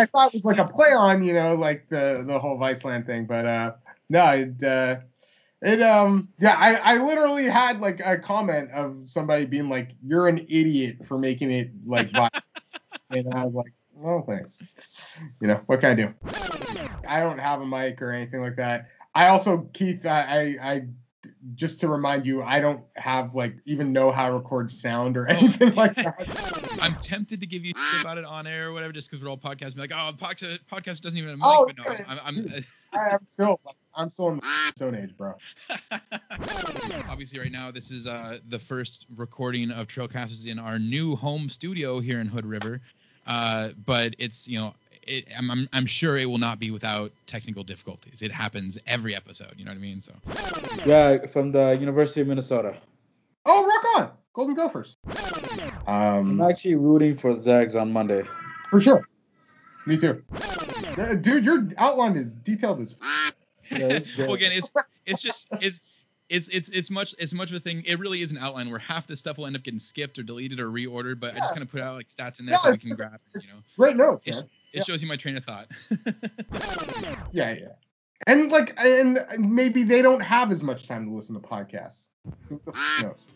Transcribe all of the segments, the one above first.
I thought it was like a play on, you know, like the the whole Viceland thing, but uh, no, it uh, it um yeah, I I literally had like a comment of somebody being like, "You're an idiot for making it like," and I was like, "Oh, thanks." You know, what can I do? I don't have a mic or anything like that. I also, Keith, I, I, I just to remind you, I don't have like even know how to record sound or anything like that. I'm tempted to give you about it on air or whatever, just because we're all podcasting. Like, oh, the podcast, podcast doesn't even have a mic. Oh, but no. I'm, I'm, I'm still, I'm still in the stone age, bro. Obviously, right now, this is uh, the first recording of Trailcasters in our new home studio here in Hood River. Uh, but it's, you know, it, I'm, I'm, I'm sure it will not be without technical difficulties. It happens every episode. You know what I mean? So Yeah, from the University of Minnesota. Oh, rock on, Golden Gophers. I'm Um, actually rooting for Zags on Monday. for sure. Me too. Dude, your outline is detailed as. F- Yeah, it's well, again, it's it's just it's it's it's it's much it's much of a thing. It really is an outline where half this stuff will end up getting skipped or deleted or reordered. But I just kind of put out like stats in there Yeah, so we can grab. it, You know, Great notes, It's- man. It Yeah. shows you my train of thought. Yeah, yeah. And like, and maybe they don't have as much time to listen to podcasts. Who knows?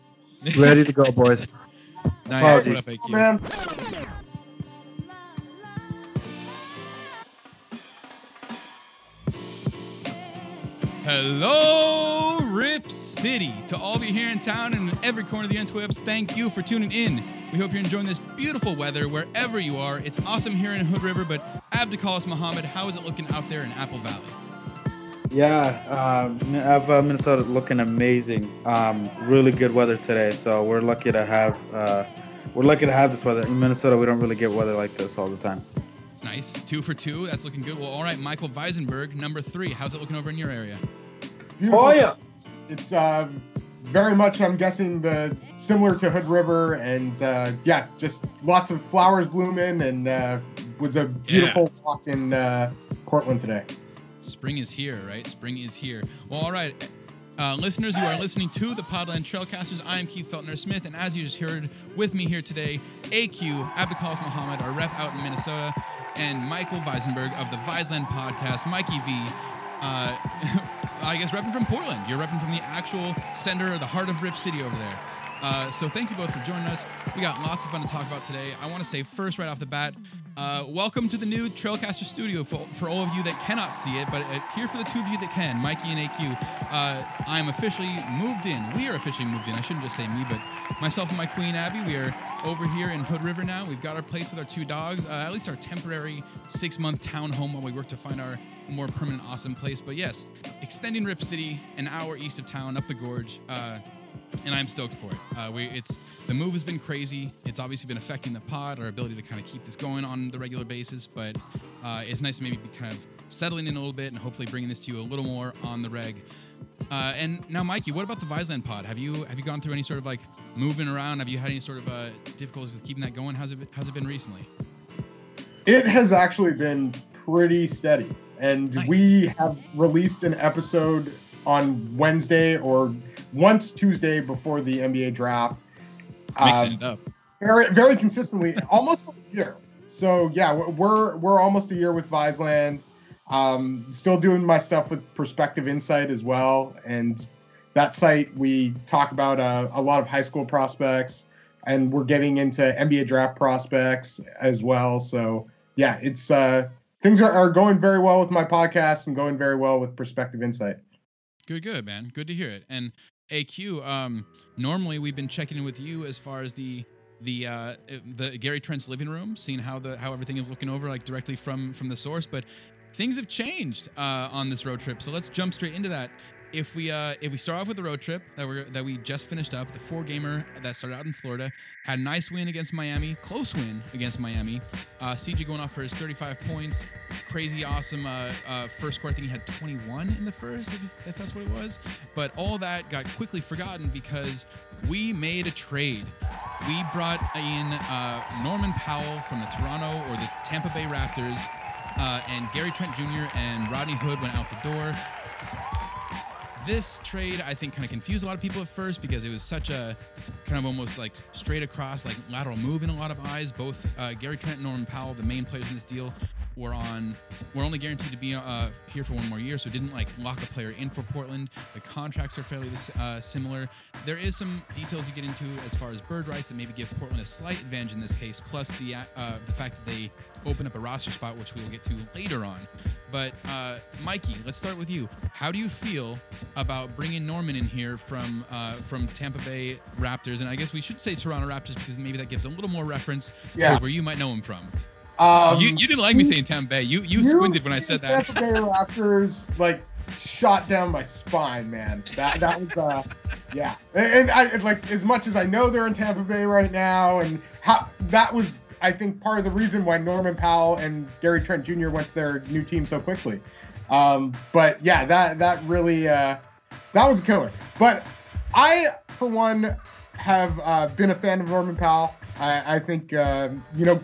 Ready to go, boys. nice. Apologies. What up, AQ? Oh, man, Hello, Rip City. To all of you here in town and in every corner of the interwebs, thank you for tuning in. We hope you're enjoying this beautiful weather wherever you are. It's awesome here in Hood River, but Abdikalis Muhammad, how is it looking out there in Apple Valley? Yeah, um, I've, uh, Minnesota looking amazing. Um, really good weather today, so we're lucky to have uh, we're lucky to have this weather in Minnesota. We don't really get weather like this all the time. Nice. Two for two. That's looking good. Well, all right, Michael Weisenberg, number three. How's it looking over in your area? beautiful. It's uh, very much, I'm guessing, the similar to Hood River, and uh, yeah, just lots of flowers blooming, and uh, was a beautiful walk in uh, Portland today. Spring is here, right? Spring is here. Well, all right. Uh, listeners, you are listening to the Podland Trailcasters. I am Keith Feltner Smith, and as you just heard with me here today, AQ, Abdikalis Muhammad, our rep out in Minnesota, and Michael Weisenberg of the Viceland podcast, Mikey V. Uh, I guess repping from Portland. You're repping from the actual center, the heart of Rip City over there. Uh, so thank you both for joining us. We got lots of fun to talk about today. I want to say first, right off the bat, uh, welcome to the new Trailcaster Studio for, for all of you that cannot see it, but uh, here for the two of you that can, Mikey and AQ. Uh, I'm officially moved in. We are officially moved in. I shouldn't just say me, but myself and my queen Abby, we are over here in Hood River now. We've got our place with our two dogs, uh, at least our temporary six month town home while we work to find our more permanent, awesome place. But yes, extending Rip City, an hour east of town, up the gorge. And I'm stoked for it. Uh, we, it's the move has been crazy. It's obviously been affecting the pod, our ability to kind of keep this going on the regular basis. But uh, it's nice to maybe be kind of settling in a little bit and hopefully bringing this to you a little more on the reg. Uh, and now, Mikey, what about the Viceland pod? Have you have you gone through any sort of like moving around? Have you had any sort of uh, difficulties with keeping that going? How's it been, how's it been recently? It has actually been pretty steady. And Nice. we have released an episode on Wednesday or once Tuesday before the NBA draft. Mixing Um, it up. very, very consistently, almost a year. So yeah, we're we're almost a year with Viceland. Um, still doing my stuff with Perspective Insight as well, and that site we talk about uh, a lot of high school prospects, and we're getting into NBA draft prospects as well. So yeah, it's uh, things are, are going very well with my podcast and going very well with Perspective Insight. Good, good, man. Good to hear it. And AQ, um, normally we've been checking in with you as far as the the uh, the Gary Trent's living room, seeing how the how everything is looking over, like directly from from the source. But things have changed uh, on this road trip, so let's jump straight into that. If we uh, if we start off with the road trip that we that we just finished up, the four gamer that started out in Florida had a nice win against Miami, close win against Miami. Uh, CJ going off for his 35 points, crazy awesome uh, uh, first quarter. I think he had 21 in the first, if, if that's what it was. But all that got quickly forgotten because we made a trade. We brought in uh, Norman Powell from the Toronto or the Tampa Bay Raptors, uh, and Gary Trent Jr. and Rodney Hood went out the door. This trade, I think, kind of confused a lot of people at first because it was such a kind of almost like straight across, like lateral move in a lot of eyes. Both uh, Gary Trent and Norman Powell, the main players in this deal, were on were only guaranteed to be uh, here for one more year, so it didn't like lock a player in for Portland. The contracts are fairly uh, similar. There is some details you get into as far as bird rights that maybe give Portland a slight advantage in this case, plus the uh, the fact that they open up a roster spot, which we will get to later on. But uh, Mikey, let's start with you. How do you feel about bringing Norman in here from uh, from Tampa Bay Raptors, and I guess we should say Toronto Raptors because maybe that gives a little more reference Yeah. to where you might know him from. Um, you, you didn't like me saying Tampa Bay. You you squinted when I said that. Tampa Bay Raptors like shot down my spine, man. That that was uh, yeah. And, and I like as much as I know they're in Tampa Bay right now, and how that was I think part of the reason why Norman Powell and Gary Trent Jr. went to their new team so quickly. Um, but yeah, that that really uh, that was a killer. But I, for one, have uh, been a fan of Norman Powell. I, I think uh, you know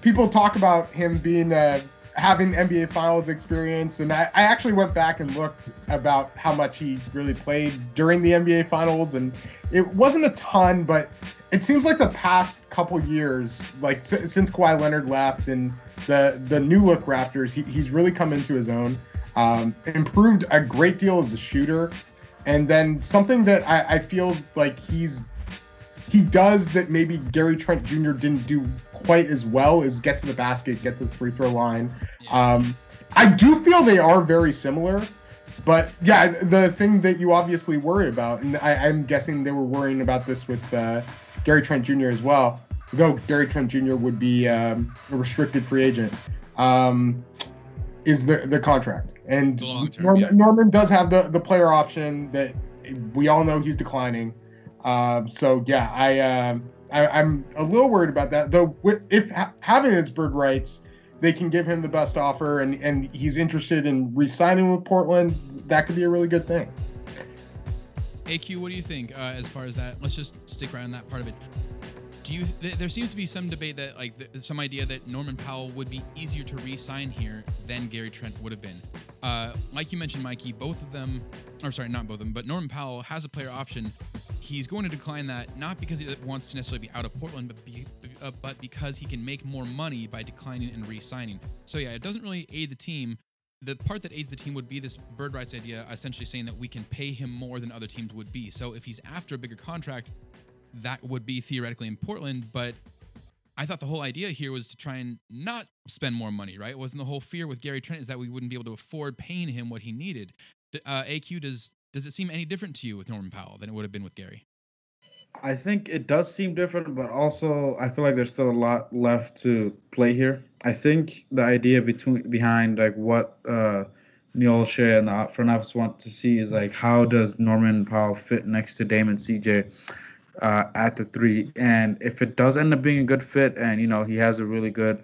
people talk about him being uh, having NBA Finals experience, and I, I actually went back and looked about how much he really played during the NBA Finals, and it wasn't a ton, but it seems like the past couple years, like since Kawhi Leonard left and the the new look Raptors, he, he's really come into his own. Um, improved a great deal as a shooter, and then something that I, I feel like he's he does that maybe Gary Trent Jr. didn't do quite as well is get to the basket, get to the free throw line. Um, I do feel they are very similar, but yeah, the thing that you obviously worry about, and I, I'm guessing they were worrying about this with uh, Gary Trent Jr. as well, though Gary Trent Jr. would be um, a restricted free agent, um, is the the contract. And Norman, yeah. Norman does have the the player option that we all know he's declining. Um, so yeah, I, um I I'm a little worried about that. Though with, if ha- having his bird rights, they can give him the best offer, and and he's interested in re-signing with Portland. That could be a really good thing. AQ, what do you think uh, as far as that? Let's just stick on that part of it. Do you? Th- there seems to be some debate that, like, th- some idea that Norman Powell would be easier to re-sign here than Gary Trent would have been. Uh, like you mentioned, Mikey, both of them, or sorry, not both of them, but Norman Powell has a player option. He's going to decline that not because he wants to necessarily be out of Portland, but be, uh, but because he can make more money by declining and re-signing. So yeah, it doesn't really aid the team the part that aids the team would be this bird rights idea, essentially saying that we can pay him more than other teams would be. So if he's after a bigger contract, that would be theoretically in Portland. But I thought the whole idea here was to try and not spend more money, right? Wasn't the whole fear with Gary Trent is that we wouldn't be able to afford paying him what he needed? Uh, AQ, does does it seem any different to you with Norman Powell than it would have been with Gary? I think it does seem different, but also I feel like there's still a lot left to play here. I think the idea between behind like what uh, Neil Olshey and the front office want to see is like how does Norman Powell fit next to Dame and CJ uh, at the three, and if it does end up being a good fit, and you know he has a really good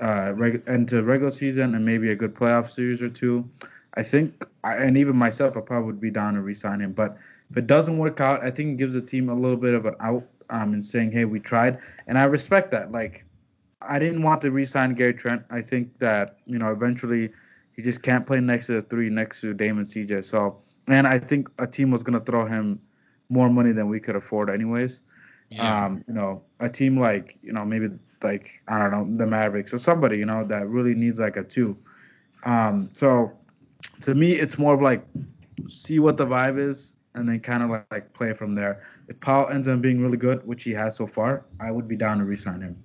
uh, reg- end to regular season and maybe a good playoff series or two, I think, I, and even myself, I probably would be down to re-sign him. But if it doesn't work out, I think it gives the team a little bit of an out um, in saying, hey, we tried. And I respect that. Like, I didn't want to re-sign Gary Trent. I think that, you know, eventually he just can't play next to the three, next to Dame and CJ. So, and I think a team was going to throw him more money than we could afford anyways. Um, you know, a team like, you know, maybe like, I don't know, the Mavericks or somebody, you know, that really needs like a two. Um, so to me, it's more of like see what the vibe is and then kind of like, like play from there. If Powell ends up being really good, which he has so far, I would be down to re-sign him.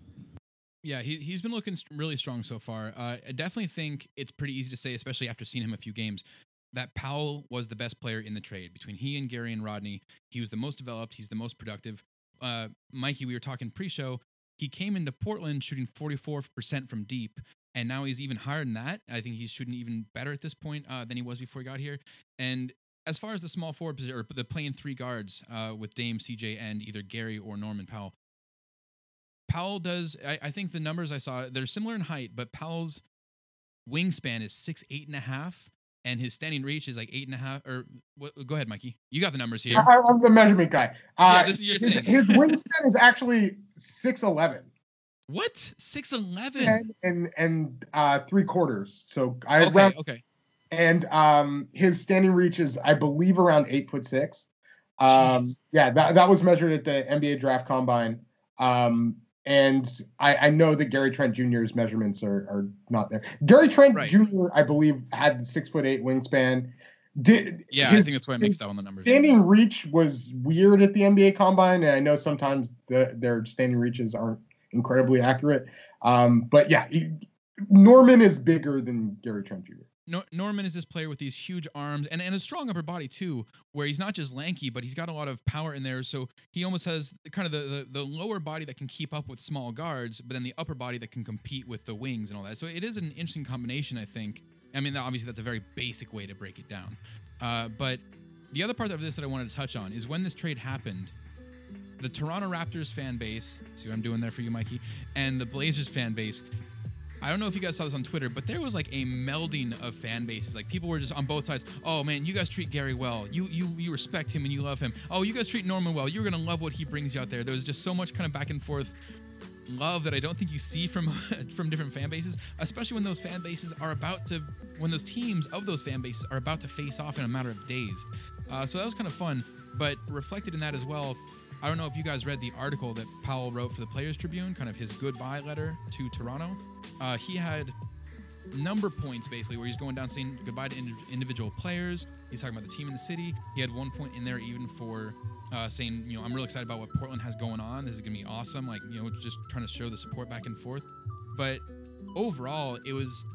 Yeah, he, he's been looking really strong so far. Uh, I definitely think it's pretty easy to say, especially after seeing him a few games, that Powell was the best player in the trade. Between he and Gary and Rodney, he was the most developed, he's the most productive. Uh, Mikey, we were talking pre show. He came into Portland shooting 44% from deep, and now he's even higher than that. I think he's shooting even better at this point uh, than he was before he got here. And as far as the small forward position, or the playing three guards uh, with Dame, CJ, and either Gary or Norman Powell, Powell does. I, I think the numbers I saw they're similar in height, but Powell's wingspan is six eight and a half, and his standing reach is like eight and a half. Or what, go ahead, Mikey. You got the numbers here. I, I'm the measurement guy. Uh, Yeah, this is your his, thing. his wingspan is actually six eleven. What six eleven? and and, and uh, three quarters. So I Okay, round- okay. and um, his standing reach is, I believe, around eight foot six. Um, Jeez. yeah, that that was measured at the NBA Draft Combine. Um, and I, I know that Gary Trent Jr.'s measurements are, are not there. Gary Trent Right. Jr. I believe had the six foot eight wingspan. Did Yeah, I think that's why makes his that on the numbers. Standing reach was weird at the NBA Combine, and I know sometimes the, their standing reaches aren't incredibly accurate. Um, but yeah, he- Norman is bigger than Gary Trent Jr. Nor- Norman is this player with these huge arms and, and a strong upper body too, where he's not just lanky, but he's got a lot of power in there. So he almost has kind of the, the, the lower body that can keep up with small guards, but then the upper body that can compete with the wings and all that. So it is an interesting combination, I think. I mean, obviously that's a very basic way to break it down. Uh, but the other part of this that I wanted to touch on is when this trade happened, the Toronto Raptors fan base, see what I'm doing there for you, Mikey, and the Blazers fan base I don't know if you guys saw this on Twitter, but there was like a melding of fan bases. Like people were just on both sides. Oh man, you guys treat Gary well. You you you respect him and you love him. Oh, you guys treat Norman well. You're gonna love what he brings you out there. There was just so much kind of back and forth love that I don't think you see from from different fan bases, especially when those fan bases are about to when those teams of those fan bases are about to face off in a matter of days. Uh, so that was kind of fun, but reflected in that as well. I don't know if you guys read the article that Powell wrote for the Players Tribune, kind of his goodbye letter to Toronto. Uh, he had number points basically where he's going down saying goodbye to indi- individual players. He's talking about the team in the city. He had one point in there even for uh, saying, you know, I'm really excited about what Portland has going on. This is gonna be awesome. Like, you know, just trying to show the support back and forth. But overall, it was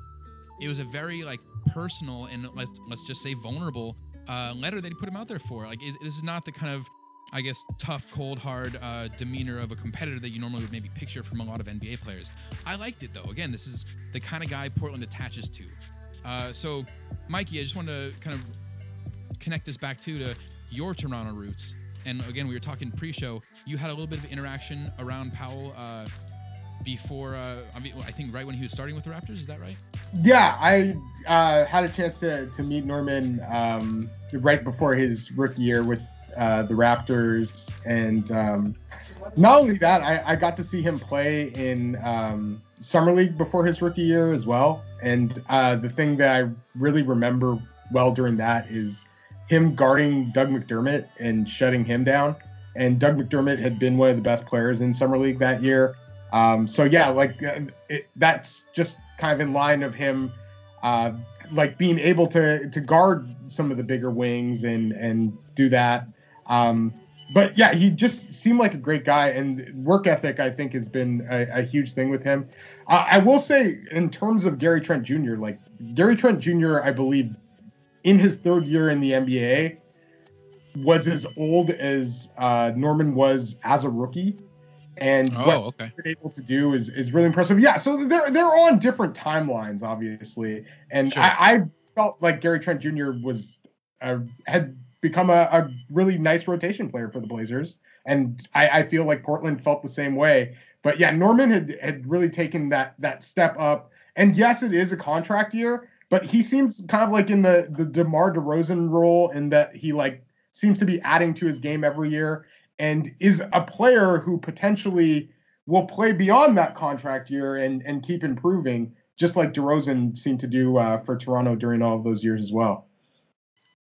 it was a very like personal and let's let's just say vulnerable uh, letter that he put him out there for. Like, it, this is not the kind of I guess tough, cold, hard uh, demeanor of a competitor that you normally would maybe picture from a lot of NBA players. I liked it though. Again, this is the kind of guy Portland attaches to. Uh, so, Mikey, I just wanted to kind of connect this back to to your Toronto roots. And again, we were talking pre-show. You had a little bit of interaction around Powell uh, before. Uh, I mean, I think right when he was starting with the Raptors. Is that right? Yeah, I uh, had a chance to, to meet Norman um, right before his rookie year with uh, the Raptors, and um, not only that, I, I got to see him play in um, summer league before his rookie year as well. And uh, the thing that I really remember well during that is him guarding Doug McDermott and shutting him down. And Doug McDermott had been one of the best players in summer league that year. Um, so yeah, like uh, it, that's just kind of in line of him, uh, like being able to to guard some of the bigger wings and and do that. Um, but yeah, he just seemed like a great guy, and work ethic I think has been a, a huge thing with him. Uh, I will say, in terms of Gary Trent Jr., like Gary Trent Jr., I believe in his third year in the NBA was as old as uh, Norman was as a rookie. And what Oh, okay. they're able to do is, is really impressive. Yeah, so they're they're on different timelines, obviously, and Sure. I, I felt like Gary Trent Jr. was uh, had become a, a really nice rotation player for the Blazers, and I, I feel like Portland felt the same way. But yeah, Norman had had really taken that that step up, and yes, it is a contract year, but he seems kind of like in the the DeMar DeRozan role in that he like seems to be adding to his game every year and is a player who potentially will play beyond that contract year and and keep improving, just like DeRozan seemed to do uh, for Toronto during all of those years as well.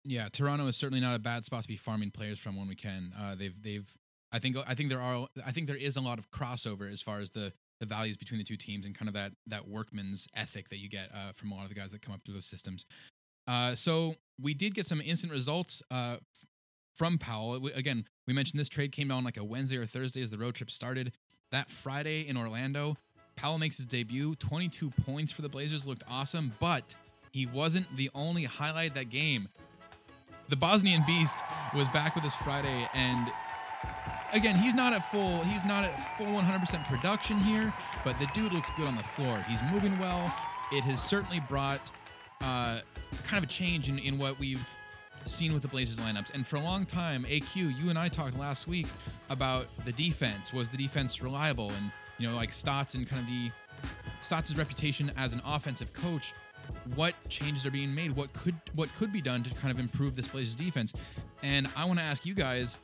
Yeah, Toronto is certainly not a bad spot to be farming players from when we can. Uh, they've they've I think I think there are I think there is a lot of crossover as far as the the values between the two teams and kind of that that workman's ethic that you get uh, from a lot of the guys that come up through those systems. Uh, so we did get some instant results uh, from Powell. We- Again, we mentioned this trade came down like a Wednesday or Thursday as the road trip started. That Friday in Orlando, Powell makes his debut. 22 points for the Blazers looked awesome, but he wasn't the only highlight that game the Bosnian Beast was back with us Friday, and again, he's not at full. He's not at full 100% production here, but the dude looks good on the floor. He's moving well. It has certainly brought uh, kind of a change in, in what we've seen with the Blazers lineups. And for a long time, AQ, you and I talked last week about the defense. Was the defense reliable? And you know, like Stotts and kind of the Stotts' reputation as an offensive coach, what changes are being made? What could what could be done to kind of improve this Blazers defense? And I want to ask you guys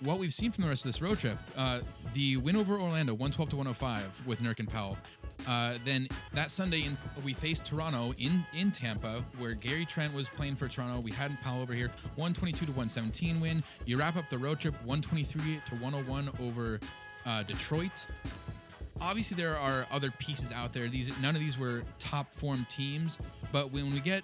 what we've seen from the rest of this road trip. Uh, the win over Orlando, 112 to 105 with Nurk and Powell. Uh, then that Sunday, in, we faced Toronto in in Tampa, where Gary Trent was playing for Toronto. We had Powell over here, 122 to 117 win. You wrap up the road trip, 123 to 101 over uh, Detroit. Obviously there are other pieces out there. These none of these were top form teams, but when we get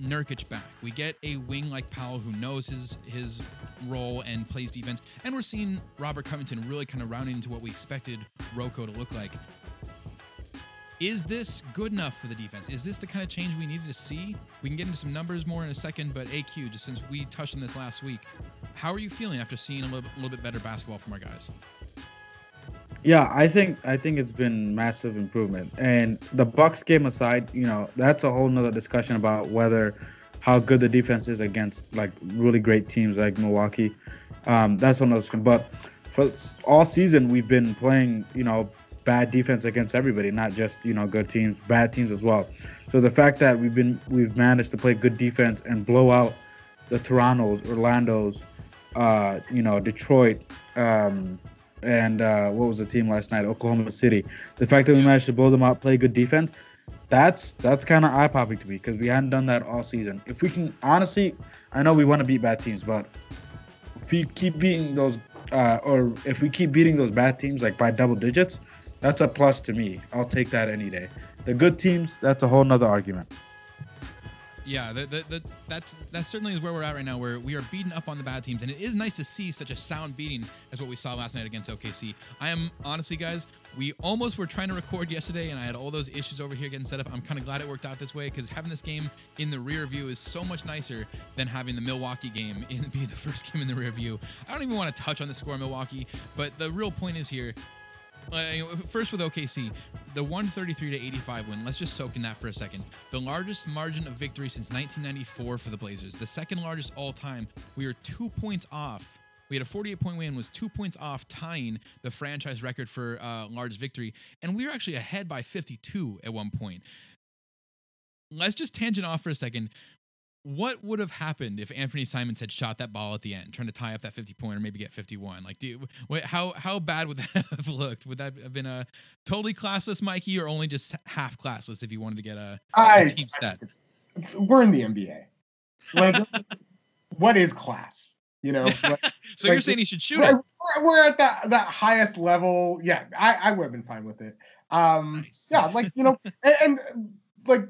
Nurkic back, we get a wing like Powell who knows his his role and plays defense, and we're seeing Robert Covington really kind of rounding into what we expected Rocco to look like. Is this good enough for the defense? Is this the kind of change we needed to see? We can get into some numbers more in a second, but AQ, just since we touched on this last week, how are you feeling after seeing a little, a little bit better basketball from our guys? Yeah, I think I think it's been massive improvement. And the Bucks game aside, you know, that's a whole nother discussion about whether how good the defense is against like really great teams like Milwaukee. Um, that's one of those. But for all season, we've been playing, you know, bad defense against everybody, not just you know good teams, bad teams as well. So the fact that we've been we've managed to play good defense and blow out the Toronto's, Orlando's, uh, you know, Detroit, um, and uh, what was the team last night? Oklahoma City. The fact that we managed to blow them out, play good defense, that's that's kind of eye popping to me because we hadn't done that all season. If we can, honestly, I know we want to beat bad teams, but if we keep beating those, uh, or if we keep beating those bad teams like by double digits, that's a plus to me. I'll take that any day. The good teams, that's a whole nother argument. Yeah, the, the, the, that that certainly is where we're at right now, where we are beating up on the bad teams, and it is nice to see such a sound beating as what we saw last night against OKC. I am honestly, guys, we almost were trying to record yesterday, and I had all those issues over here getting set up. I'm kind of glad it worked out this way because having this game in the rear view is so much nicer than having the Milwaukee game in be the first game in the rear view. I don't even want to touch on the score, Milwaukee, but the real point is here uh, first with OKC, the 133 to 85 win. Let's just soak in that for a second. The largest margin of victory since 1994 for the Blazers. The second largest all time. We are two points off. We had a 48 point win, was two points off tying the franchise record for uh, largest victory, and we were actually ahead by 52 at one point. Let's just tangent off for a second what would have happened if Anthony Simons had shot that ball at the end, trying to tie up that 50 point or maybe get 51? Like, do you, what, how how bad would that have looked? Would that have been a totally classless Mikey, or only just half classless if you wanted to get a, I, a team stat? We're in the NBA. Like, what is class? You know. Like, so like, you're saying he should shoot we're, it? We're at that that highest level. Yeah, I I would have been fine with it. Um, nice. yeah, like you know, and, and like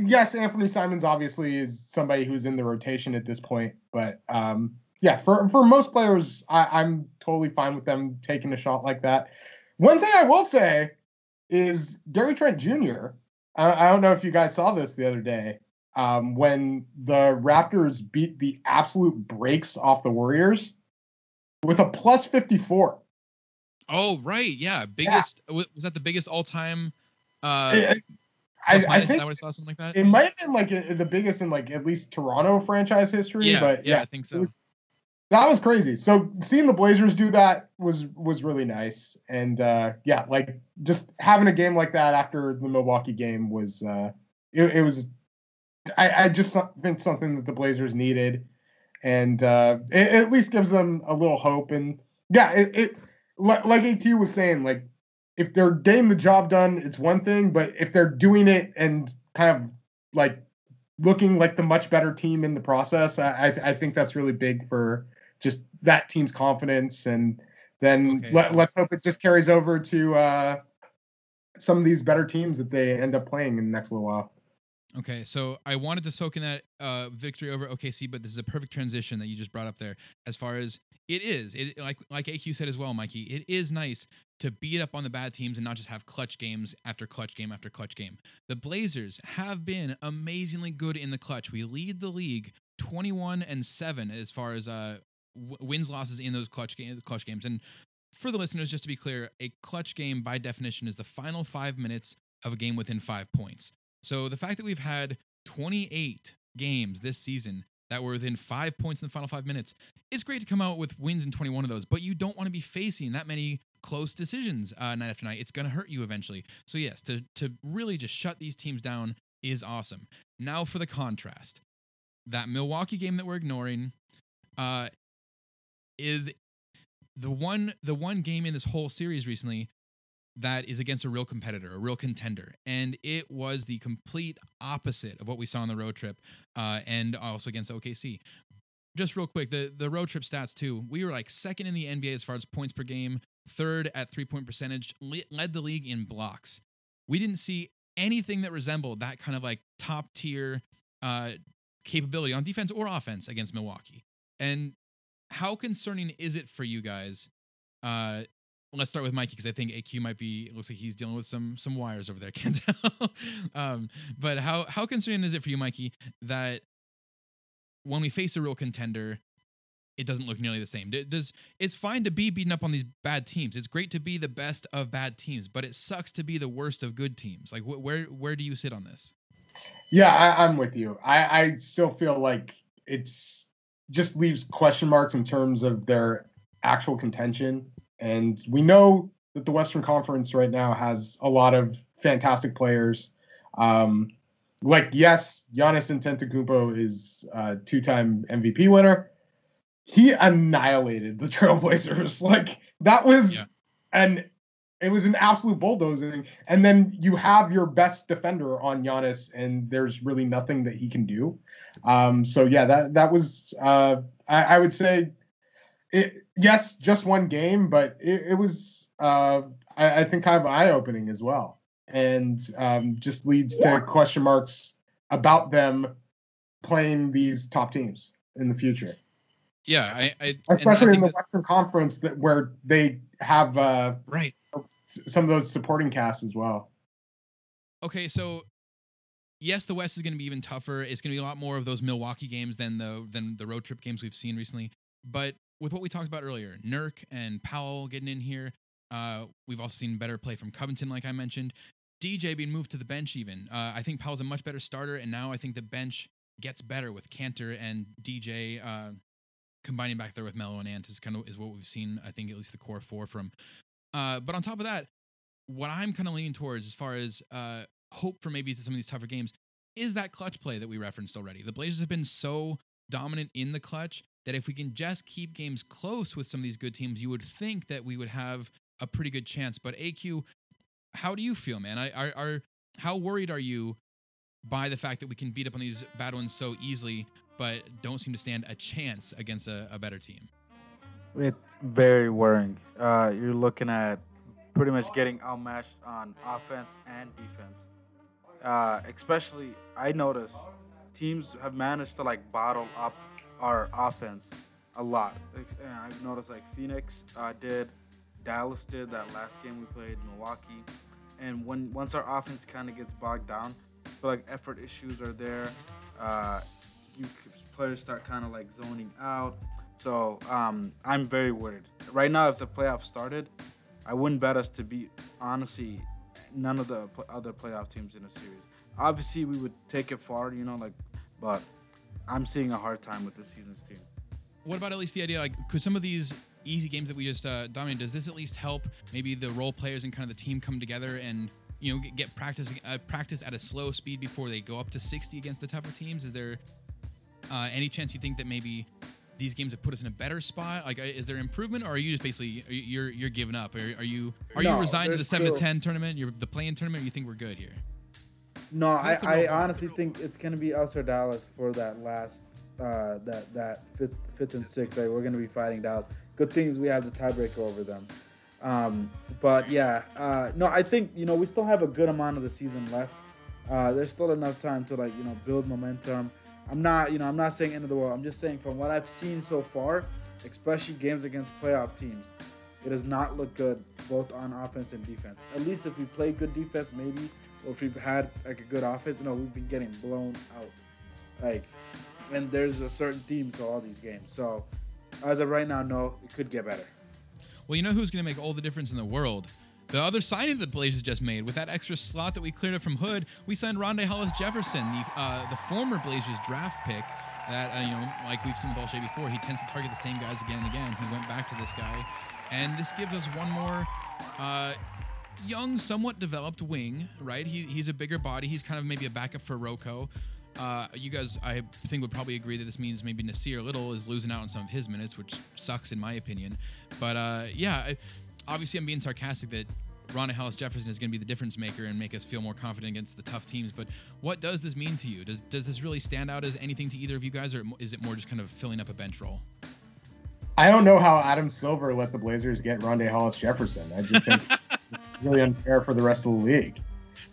yes, Anthony Simons obviously is somebody who's in the rotation at this point, but um, yeah, for for most players, I, I'm totally fine with them taking a shot like that. One thing I will say is Gary Trent Jr. I, I don't know if you guys saw this the other day um, when the Raptors beat the absolute breaks off the Warriors with a plus 54. Oh right, yeah, biggest yeah. was that the biggest all time? Uh, I, I, think I saw something like that. It might have been like a, the biggest in like at least Toronto franchise history. Yeah, but yeah, yeah I think so. Was, that was crazy. So seeing the Blazers do that was was really nice, and uh, yeah, like just having a game like that after the Milwaukee game was uh, it, it was. I, I just think something that the Blazers needed, and uh, it, it, at least gives them a little hope. And yeah, it, it like AQ was saying, like if they're getting the job done, it's one thing, but if they're doing it and kind of like looking like the much better team in the process, I, I think that's really big for just that team's confidence. And then okay, let, so. let's hope it just carries over to uh, some of these better teams that they end up playing in the next little while. Okay, so I wanted to soak in that uh, victory over OKC, but this is a perfect transition that you just brought up there. As far as it is, it like like AQ said as well, Mikey. It is nice to beat up on the bad teams and not just have clutch games after clutch game after clutch game. The Blazers have been amazingly good in the clutch. We lead the league 21 and 7 as far as uh, w- wins losses in those clutch game clutch games. And for the listeners just to be clear, a clutch game by definition is the final 5 minutes of a game within 5 points. So the fact that we've had 28 games this season that were within five points in the final five minutes. It's great to come out with wins in 21 of those, but you don't want to be facing that many close decisions uh, night after night. It's going to hurt you eventually. So yes, to to really just shut these teams down is awesome. Now for the contrast, that Milwaukee game that we're ignoring uh, is the one the one game in this whole series recently that is against a real competitor, a real contender. And it was the complete opposite of what we saw on the road trip uh, and also against OKC. Just real quick, the, the road trip stats too. We were like second in the NBA as far as points per game third at three point percentage, led the league in blocks. We didn't see anything that resembled that kind of like top tier uh, capability on defense or offense against Milwaukee. And how concerning is it for you guys? Uh, let's start with Mikey because I think AQ might be. It looks like he's dealing with some some wires over there. Can't tell. um, but how how concerning is it for you, Mikey, that when we face a real contender, it doesn't look nearly the same. D- Does it's fine to be beaten up on these bad teams. It's great to be the best of bad teams, but it sucks to be the worst of good teams. Like wh- where where do you sit on this? Yeah, I, I'm with you. I, I still feel like it's just leaves question marks in terms of their actual contention. And we know that the Western Conference right now has a lot of fantastic players. Um, like, yes, Giannis Antetokounmpo is a two-time MVP winner. He annihilated the Trailblazers. Like that was Yeah. an it was an absolute bulldozing. And then you have your best defender on Giannis, and there's really nothing that he can do. Um, so yeah, that that was uh, I, I would say it. Yes, just one game, but it, it was uh, I, I think kind of eye opening as well, and um, just leads to question marks about them playing these top teams in the future, Yeah, I, I especially I in the Western Conference that where they have uh, right. some of those supporting casts as well. Okay, so yes, the West is going to be even tougher. It's going to be a lot more of those Milwaukee games than the than the road trip games we've seen recently. But with what we talked about earlier, Nurk and Powell getting in here, uh, we've also seen better play from Covington, like I mentioned. DJ being moved to the bench, even. Uh, I think Powell's a much better starter, and now I think the bench gets better with Kanter and DJ uh, combining back there with Melo and Ant is kind of is what we've seen. I think at least the core four from. Uh, but on top of that, what I'm kind of leaning towards as far as uh, hope for maybe some of these tougher games is that clutch play that we referenced already. The Blazers have been so dominant in the clutch that if we can just keep games close with some of these good teams, you would think that we would have a pretty good chance. But AQ, how do you feel, man? I, are, are how worried are you by the fact that we can beat up on these bad ones so easily, but don't seem to stand a chance against a, a better team? It's very worrying. Uh, you're looking at pretty much getting outmatched on offense and defense. Uh, especially, I noticed teams have managed to like bottle up our offense a lot. Uh, I've noticed like Phoenix uh, did, Dallas did that last game we played, Milwaukee, and when once our offense kind of gets bogged down, feel like effort issues are there. Uh, you players start kind of like zoning out. So um, I'm very worried. Right now, if the playoffs started, I wouldn't bet us to beat honestly none of the other playoff teams in a series. Obviously, we would take it far, you know, like, but I'm seeing a hard time with this season's team. What about at least the idea? Like, could some of these easy games that we just uh, dominated, does this at least help maybe the role players and kind of the team come together and you know get, get practice uh, practice at a slow speed before they go up to 60 against the tougher teams? Is there uh, any chance you think that maybe these games have put us in a better spot? Like, uh, is there improvement, or are you just basically you- you're you're giving up? Are, are you are you resigned to the seven to ten tournament? You're the play-in tournament. Or you think we're good here? No, I, I honestly think it's gonna be us or Dallas for that last uh, that that fifth fifth and sixth. Like we're gonna be fighting Dallas. Good things we have the tiebreaker over them. Um, but yeah, uh, no, I think you know we still have a good amount of the season left. Uh, there's still enough time to like you know build momentum. I'm not you know I'm not saying end of the world. I'm just saying from what I've seen so far, especially games against playoff teams, it does not look good both on offense and defense. At least if we play good defense, maybe, or if we've had like a good offense, no, we've been getting blown out. Like, and there's a certain theme to all these games. So, as of right now, no, it could get better. Well, you know who's going to make all the difference in the world? The other signing the Blazers just made with that extra slot that we cleared up from Hood, we signed Rondae Hollis Jefferson, the uh, the former Blazers draft pick. That uh, you know, like we've seen with Olshey before, he tends to target the same guys again and again. He went back to this guy, and this gives us one more uh, young, somewhat developed wing. Right? He, he's a bigger body. He's kind of maybe a backup for Rocco. Uh, you guys, I think, would probably agree that this means maybe Nassir Little is losing out on some of his minutes, which sucks in my opinion. But uh, yeah, obviously I'm being sarcastic that Rondae Hollis Jefferson is going to be the difference maker and make us feel more confident against the tough teams. But what does this mean to you? Does does this really stand out as anything to either of you guys, or is it more just kind of filling up a bench role? I don't know how Adam Silver let the Blazers get Rondae Hollis Jefferson. I just think it's really unfair for the rest of the league.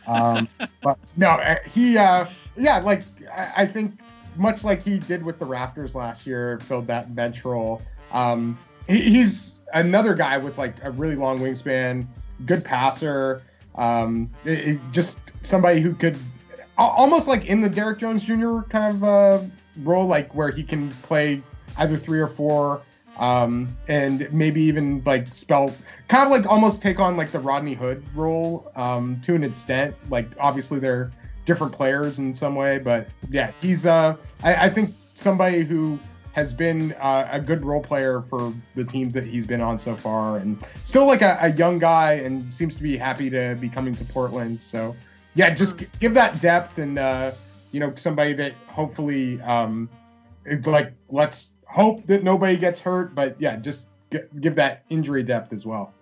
Um, but no, uh, he, uh, yeah, like I, I, think much like he did with the Raptors last year, filled that bench role. Um, he, he's another guy with like a really long wingspan, good passer, um, it, it just somebody who could almost like in the Derrick Jones Jr. kind of uh, role, like where he can play either three or four, um, and maybe even like spell kind of like almost take on like the Rodney Hood role um, to an extent. Like obviously they're different players in some way, but yeah, he's uh, I, I think somebody who has been uh, a good role player for the teams that he's been on so far, and still like a, a, young guy, and seems to be happy to be coming to Portland. So, yeah, just give that depth, and uh, you know, somebody that hopefully, um, like, let's hope that nobody gets hurt, but yeah, just give that injury depth as well.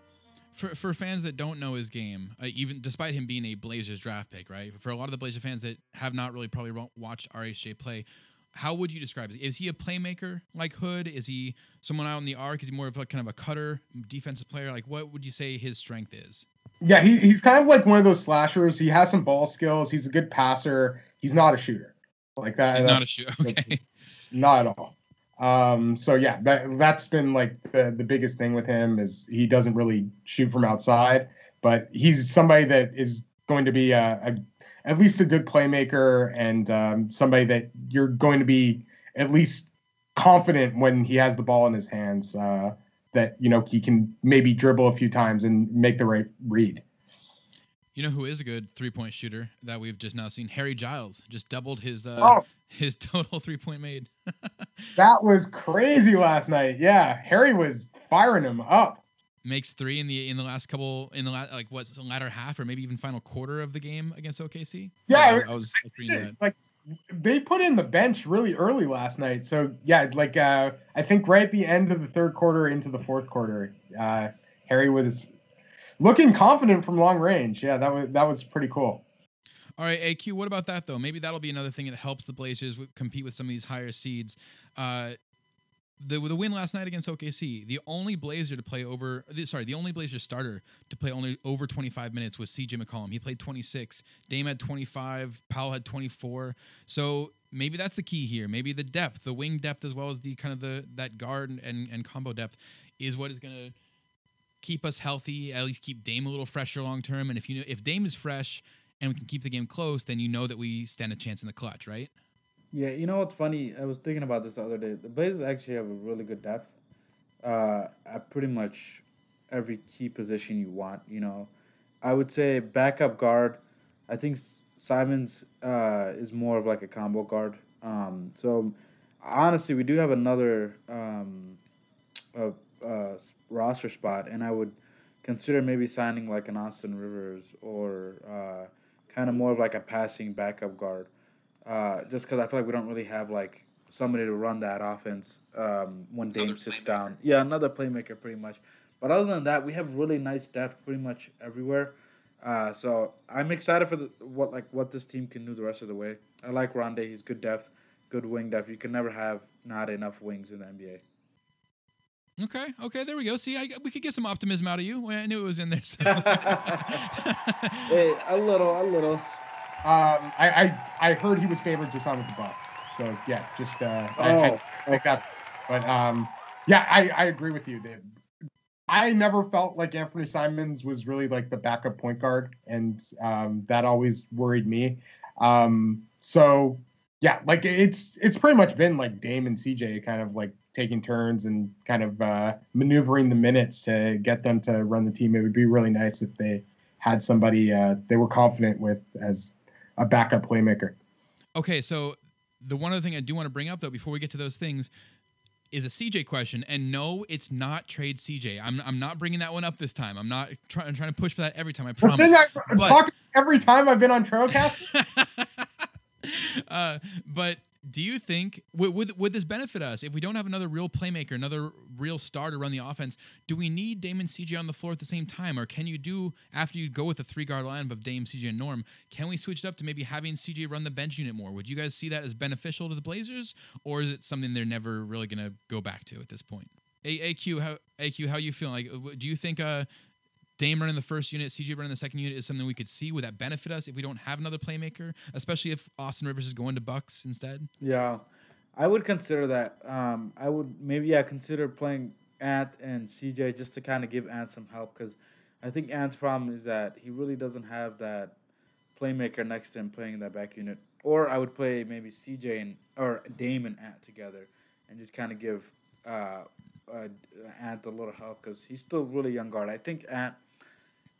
For, for fans that don't know his game, uh, even despite him being a Blazers draft pick, right? For a lot of the Blazers fans that have not really probably watched RHJ play, how would you describe it? Is he a playmaker like Hood? Is he someone out in the arc? Is he more of a kind of a cutter, defensive player? Like, what would you say his strength is? Yeah, he, he's kind of like one of those slashers. He has some ball skills. He's a good passer. He's not a shooter like that. He's not a shooter. Okay. Not at all. Um, so yeah, that that's been like the, the biggest thing with him is he doesn't really shoot from outside, but he's somebody that is going to be a, a at least a good playmaker and um, somebody that you're going to be at least confident when he has the ball in his hands uh, that you know he can maybe dribble a few times and make the right read. You know who is a good three point shooter that we've just now seen? Harry Giles just doubled his uh, oh. his total three point made. that was crazy last night. Yeah, Harry was firing him up makes three in the in the last couple in the la- like what's the latter half or maybe even final quarter of the game against OKC. Yeah, I, I was, like they put in the bench really early last night. So yeah, like uh, I think right at the end of the third quarter into the fourth quarter, uh, Harry was looking confident from long range. Yeah, that was that was pretty cool. All right, AQ. What about that though? Maybe that'll be another thing that helps the Blazers compete with some of these higher seeds. Uh, the the win last night against OKC, the only Blazer to play over sorry, the only Blazer starter to play only over 25 minutes was CJ McCollum. He played 26. Dame had 25, Powell had 24. So maybe that's the key here. Maybe the depth, the wing depth as well as the kind of the that guard and, and combo depth is what is going to keep us healthy, at least keep Dame a little fresher long term. And if you know if Dame is fresh and we can keep the game close, then you know that we stand a chance in the clutch, right? Yeah, you know what's funny? I was thinking about this the other day. The Blazers actually have a really good depth uh, at pretty much every key position you want. You know, I would say backup guard. I think Simons uh, is more of like a combo guard. Um, so honestly, we do have another um, a, a roster spot, and I would consider maybe signing like an Austin Rivers or uh, kind of more of like a passing backup guard uh, just because I feel like we don't really have like somebody to run that offense um, when Dame another sits playmaker. down. Yeah, another playmaker pretty much. But other than that, we have really nice depth pretty much everywhere. Uh, so I'm excited for the, what like what this team can do the rest of the way. I like Rondae. He's good depth, good wing depth. You can never have not enough wings in the NBA. Okay, okay, there we go. See, I, we could get some optimism out of you. I knew it was in there. So. hey, a little, a little. Um, I, I I heard he was favored to sign with the Bucks. So yeah, just uh, oh. I, I think that's. But um, yeah, I, I agree with you. I never felt like Anthony Simons was really like the backup point guard, and um, that always worried me. Um, so yeah, like it's it's pretty much been like Dame and CJ kind of like taking turns and kind of uh, maneuvering the minutes to get them to run the team. It would be really nice if they had somebody uh, they were confident with as a backup playmaker. Okay, so the one other thing I do want to bring up though before we get to those things is a CJ question, and no, it's not trade CJ. I'm I'm not bringing that one up this time. I'm not trying trying to push for that every time. I promise. I but, every time I've been on Trailcast. uh, but do you think would, would, would this benefit us if we don't have another real playmaker, another real star to run the offense? Do we need Dame and CJ on the floor at the same time, or can you do after you go with a three guard lineup of Dame, CJ, and Norm? Can we switch it up to maybe having CJ run the bench unit more? Would you guys see that as beneficial to the Blazers, or is it something they're never really going to go back to at this point? A- AQ, how AQ, how you feeling? Like, do you think uh, Dame running the first unit, CJ running the second unit is something we could see? Would that benefit us if we don't have another playmaker, especially if Austin Rivers is going to Bucks instead? Yeah, I would consider that. Um, I would maybe yeah consider playing Ant and CJ just to kind of give Ant some help because I think Ant's problem is that he really doesn't have that playmaker next to him playing in that back unit. Or I would play maybe CJ and or Dame and Ant together and just kind of give uh, uh, Ant a little help because he's still really young guard. I think Ant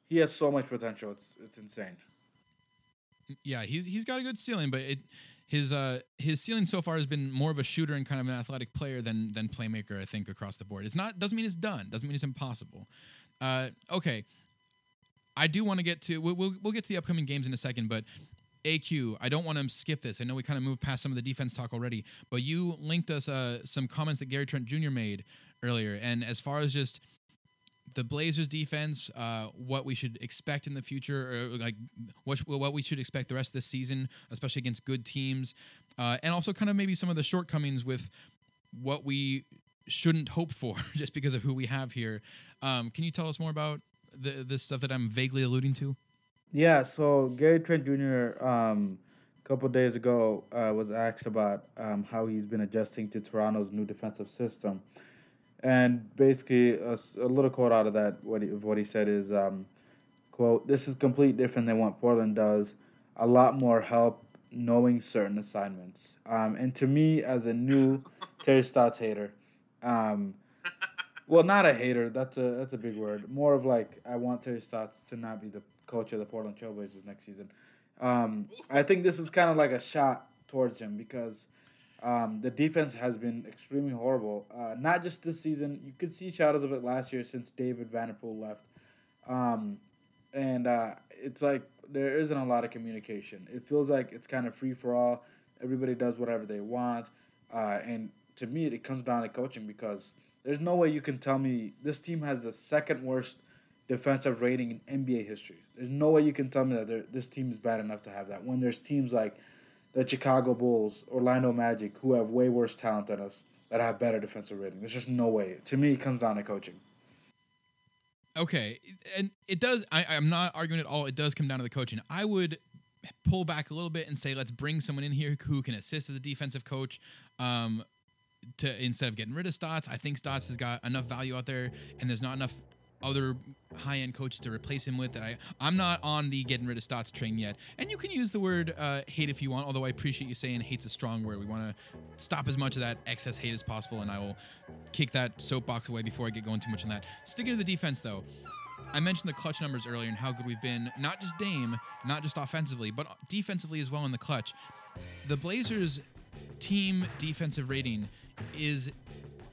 he has so much potential. It's it's insane. Yeah, he's he's got a good ceiling, but it his uh his ceiling so far has been more of a shooter and kind of an athletic player than than playmaker. I think across the board. It's not doesn't mean it's done. Doesn't mean it's impossible. Uh, okay, I do want to get to we'll, we'll we'll get to the upcoming games in a second, but. AQ, I don't want to skip this. I know we kind of moved past some of the defense talk already, but you linked us uh, some comments that Gary Trent Jr. made earlier. And as far as just the Blazers defense, uh, what we should expect in the future, or like what what we should expect the rest of this season, especially against good teams, uh, and also kind of maybe some of the shortcomings with what we shouldn't hope for just because of who we have here. Um, can you tell us more about the this stuff that I'm vaguely alluding to? Yeah, so Gary Trent Jr. Um, a couple days ago uh, was asked about um, how he's been adjusting to Toronto's new defensive system, and basically a little quote out of that what he, what he said is um, quote This is completely different than what Portland does. A lot more help knowing certain assignments. Um, and to me, as a new Terry Stotts hater, um, well, not a hater. That's a that's a big word. More of like I want Terry Stotts to not be the coach of the Portland Trailblazers next season. Um, I think this is kind of like a shot towards him because um, the defense has been extremely horrible. Uh, not just this season. You could see shadows of it last year since David Vanterpool left. Um, and uh, it's like there isn't a lot of communication. It feels like it's kind of free for all. Everybody does whatever they want. Uh, and to me, it comes down to coaching because there's no way you can tell me this team has the second worst defensive rating in NBA history. There's no way you can tell me that this team is bad enough to have that when there's teams like the Chicago Bulls, Orlando Magic, who have way worse talent than us that have better defensive rating. There's just no way. To me, it comes down to coaching. Okay, and it does. I, I'm not arguing at all. It does come down to the coaching. I would pull back a little bit and say, let's bring someone in here who can assist as a defensive coach. Um, to instead of getting rid of Stotts, I think Stotts has got enough value out there, and there's not enough other high end coaches to replace him with. I I'm not on the getting rid of Stotts train yet. And you can use the word uh, hate if you want, although I appreciate you saying hate's a strong word. We want to stop as much of that excess hate as possible, and I will kick that soapbox away before I get going too much on that. Sticking to the defense though. I mentioned the clutch numbers earlier and how good we've been, not just Dame, not just offensively, but defensively as well in the clutch. The Blazers' team defensive rating is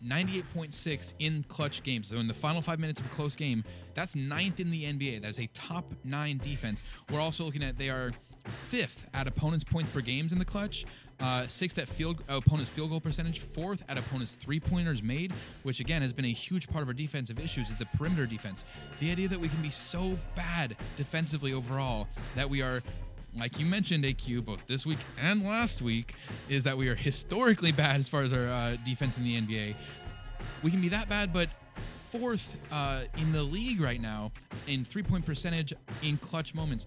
98.6 in clutch games. So in the final five minutes of a close game, that's ninth in the NBA. That is a top nine defense. We're also looking at they are fifth at opponents' points per games in the clutch. Uh, sixth at field uh, opponents' field goal percentage, fourth at opponents' three pointers made, which again has been a huge part of our defensive issues is the perimeter defense. The idea that we can be so bad defensively overall that we are like you mentioned, AQ, both this week and last week, is that we are historically bad as far as our uh, defense in the NBA. We can be that bad, but fourth uh, in the league right now in three point percentage in clutch moments.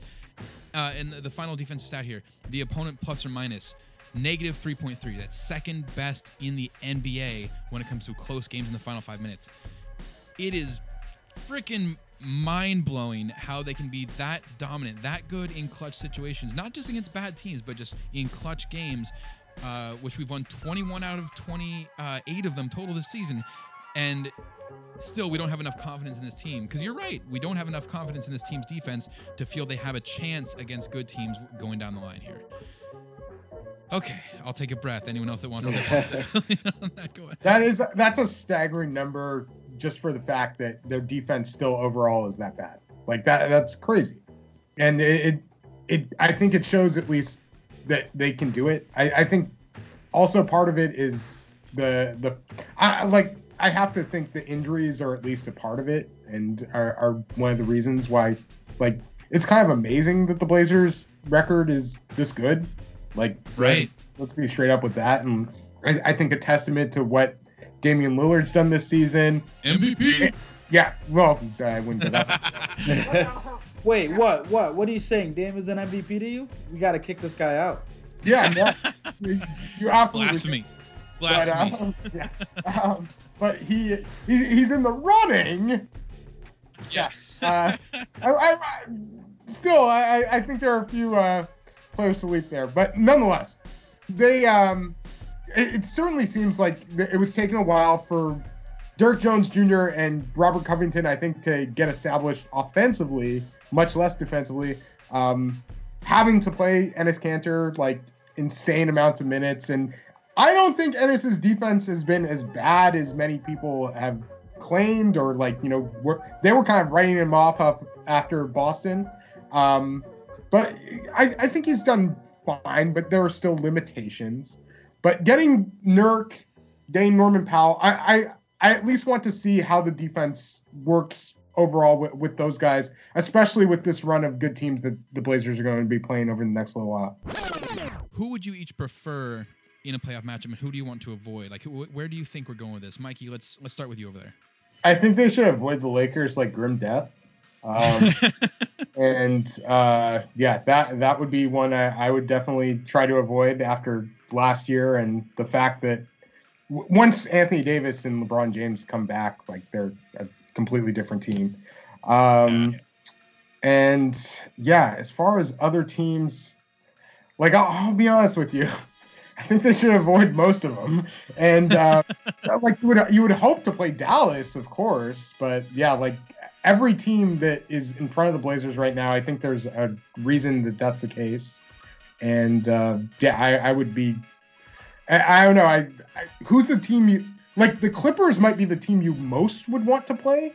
Uh, and the, the final defensive stat here the opponent plus or minus negative 3.3. That's second best in the NBA when it comes to close games in the final five minutes. It is freaking mind blowing how they can be that dominant, that good in clutch situations, not just against bad teams, but just in clutch games, uh, which we've won 21 out of 28 of them total this season. And still, we don't have enough confidence in this team. Because you're right, we don't have enough confidence in this team's defense to feel they have a chance against good teams going down the line here. Okay, I'll take a breath. Anyone else that wants to on that, go ahead. That is that's a staggering number just for the fact that their defense still overall is that bad. Like that that's crazy. And it it, it I think it shows at least that they can do it. I, I think also part of it is the the I like I have to think the injuries are at least a part of it and are, are one of the reasons why like it's kind of amazing that the Blazers record is this good. Like Right. let's be straight up with that and I, I think a testament to what Damian Lillard's done this season. MVP. Yeah, well, I wouldn't go that. Wait, what? What? What are you saying? Dame is an MVP to you? We gotta kick this guy out. yeah, yeah, you're absolutely. Blasphemy. But, Blasphemy. um, yeah. um, but he, he he's in the running. yeah. Uh, I, I, I, still, I, I think there are a few uh, players to leap there, but nonetheless, they um, it, it certainly seems like it was taking a while for Derrick Jones Jr. and Robert Covington, I think, to get established offensively, much less defensively. Um, having to play Enes Kanter like insane amounts of minutes, and I don't think Enes's defense has been as bad as many people have claimed, or like you know, were, they were kind of writing him off of after Boston. Um, but I, I think he's done fine, but there are still limitations. But getting Nurk, getting Norman Powell, I, I I at least want to see how the defense works overall with, with those guys, especially with this run of good teams that the Blazers are going to be playing over the next little while. Who would you each prefer in a playoff matchup, and who do you want to avoid? Like, wh- where do you think we're going with this, Mikey? Let's let's start with you over there. I think they should avoid the Lakers like grim death. Um, and uh, yeah, that that would be one I, I would definitely try to avoid after last year and the fact that w- once Anthony Davis and LeBron James come back, like they're a completely different team. Um, and yeah, as far as other teams, like I'll, I'll be honest with you, I think they should avoid most of them. And uh, like you would you would hope to play Dallas, of course, but yeah, like every team that is in front of the Blazers right now, I think there's a reason that that's the case. And uh, yeah, I, I would be. I, I don't know. I, I who's the team you like? The Clippers might be the team you most would want to play,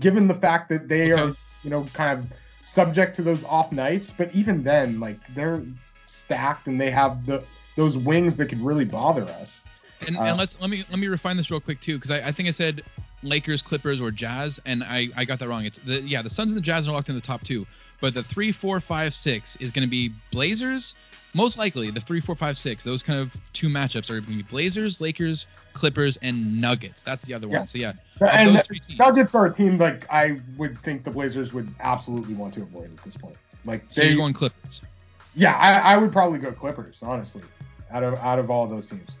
given the fact that they Okay. are you know kind of subject to those off nights. But even then, like they're stacked and they have the those wings that could really bother us. And, Uh, and let's let me let me refine this real quick too, because I, I think I said Lakers, Clippers, or Jazz, and I, I got that wrong. It's the yeah the Suns and the Jazz are locked in the top two, but the three, four, five, six is going to be Blazers. Most likely, the three, four, five, six. Those kind of two matchups are going to be Blazers, Lakers, Clippers, and Nuggets. That's the other Yeah. one. So yeah, And those three teams. Nuggets are a team like I would think the Blazers would absolutely want to avoid at this point. Like So they, you're going Clippers. yeah, I, I would probably go Clippers honestly, out of out of all of those teams.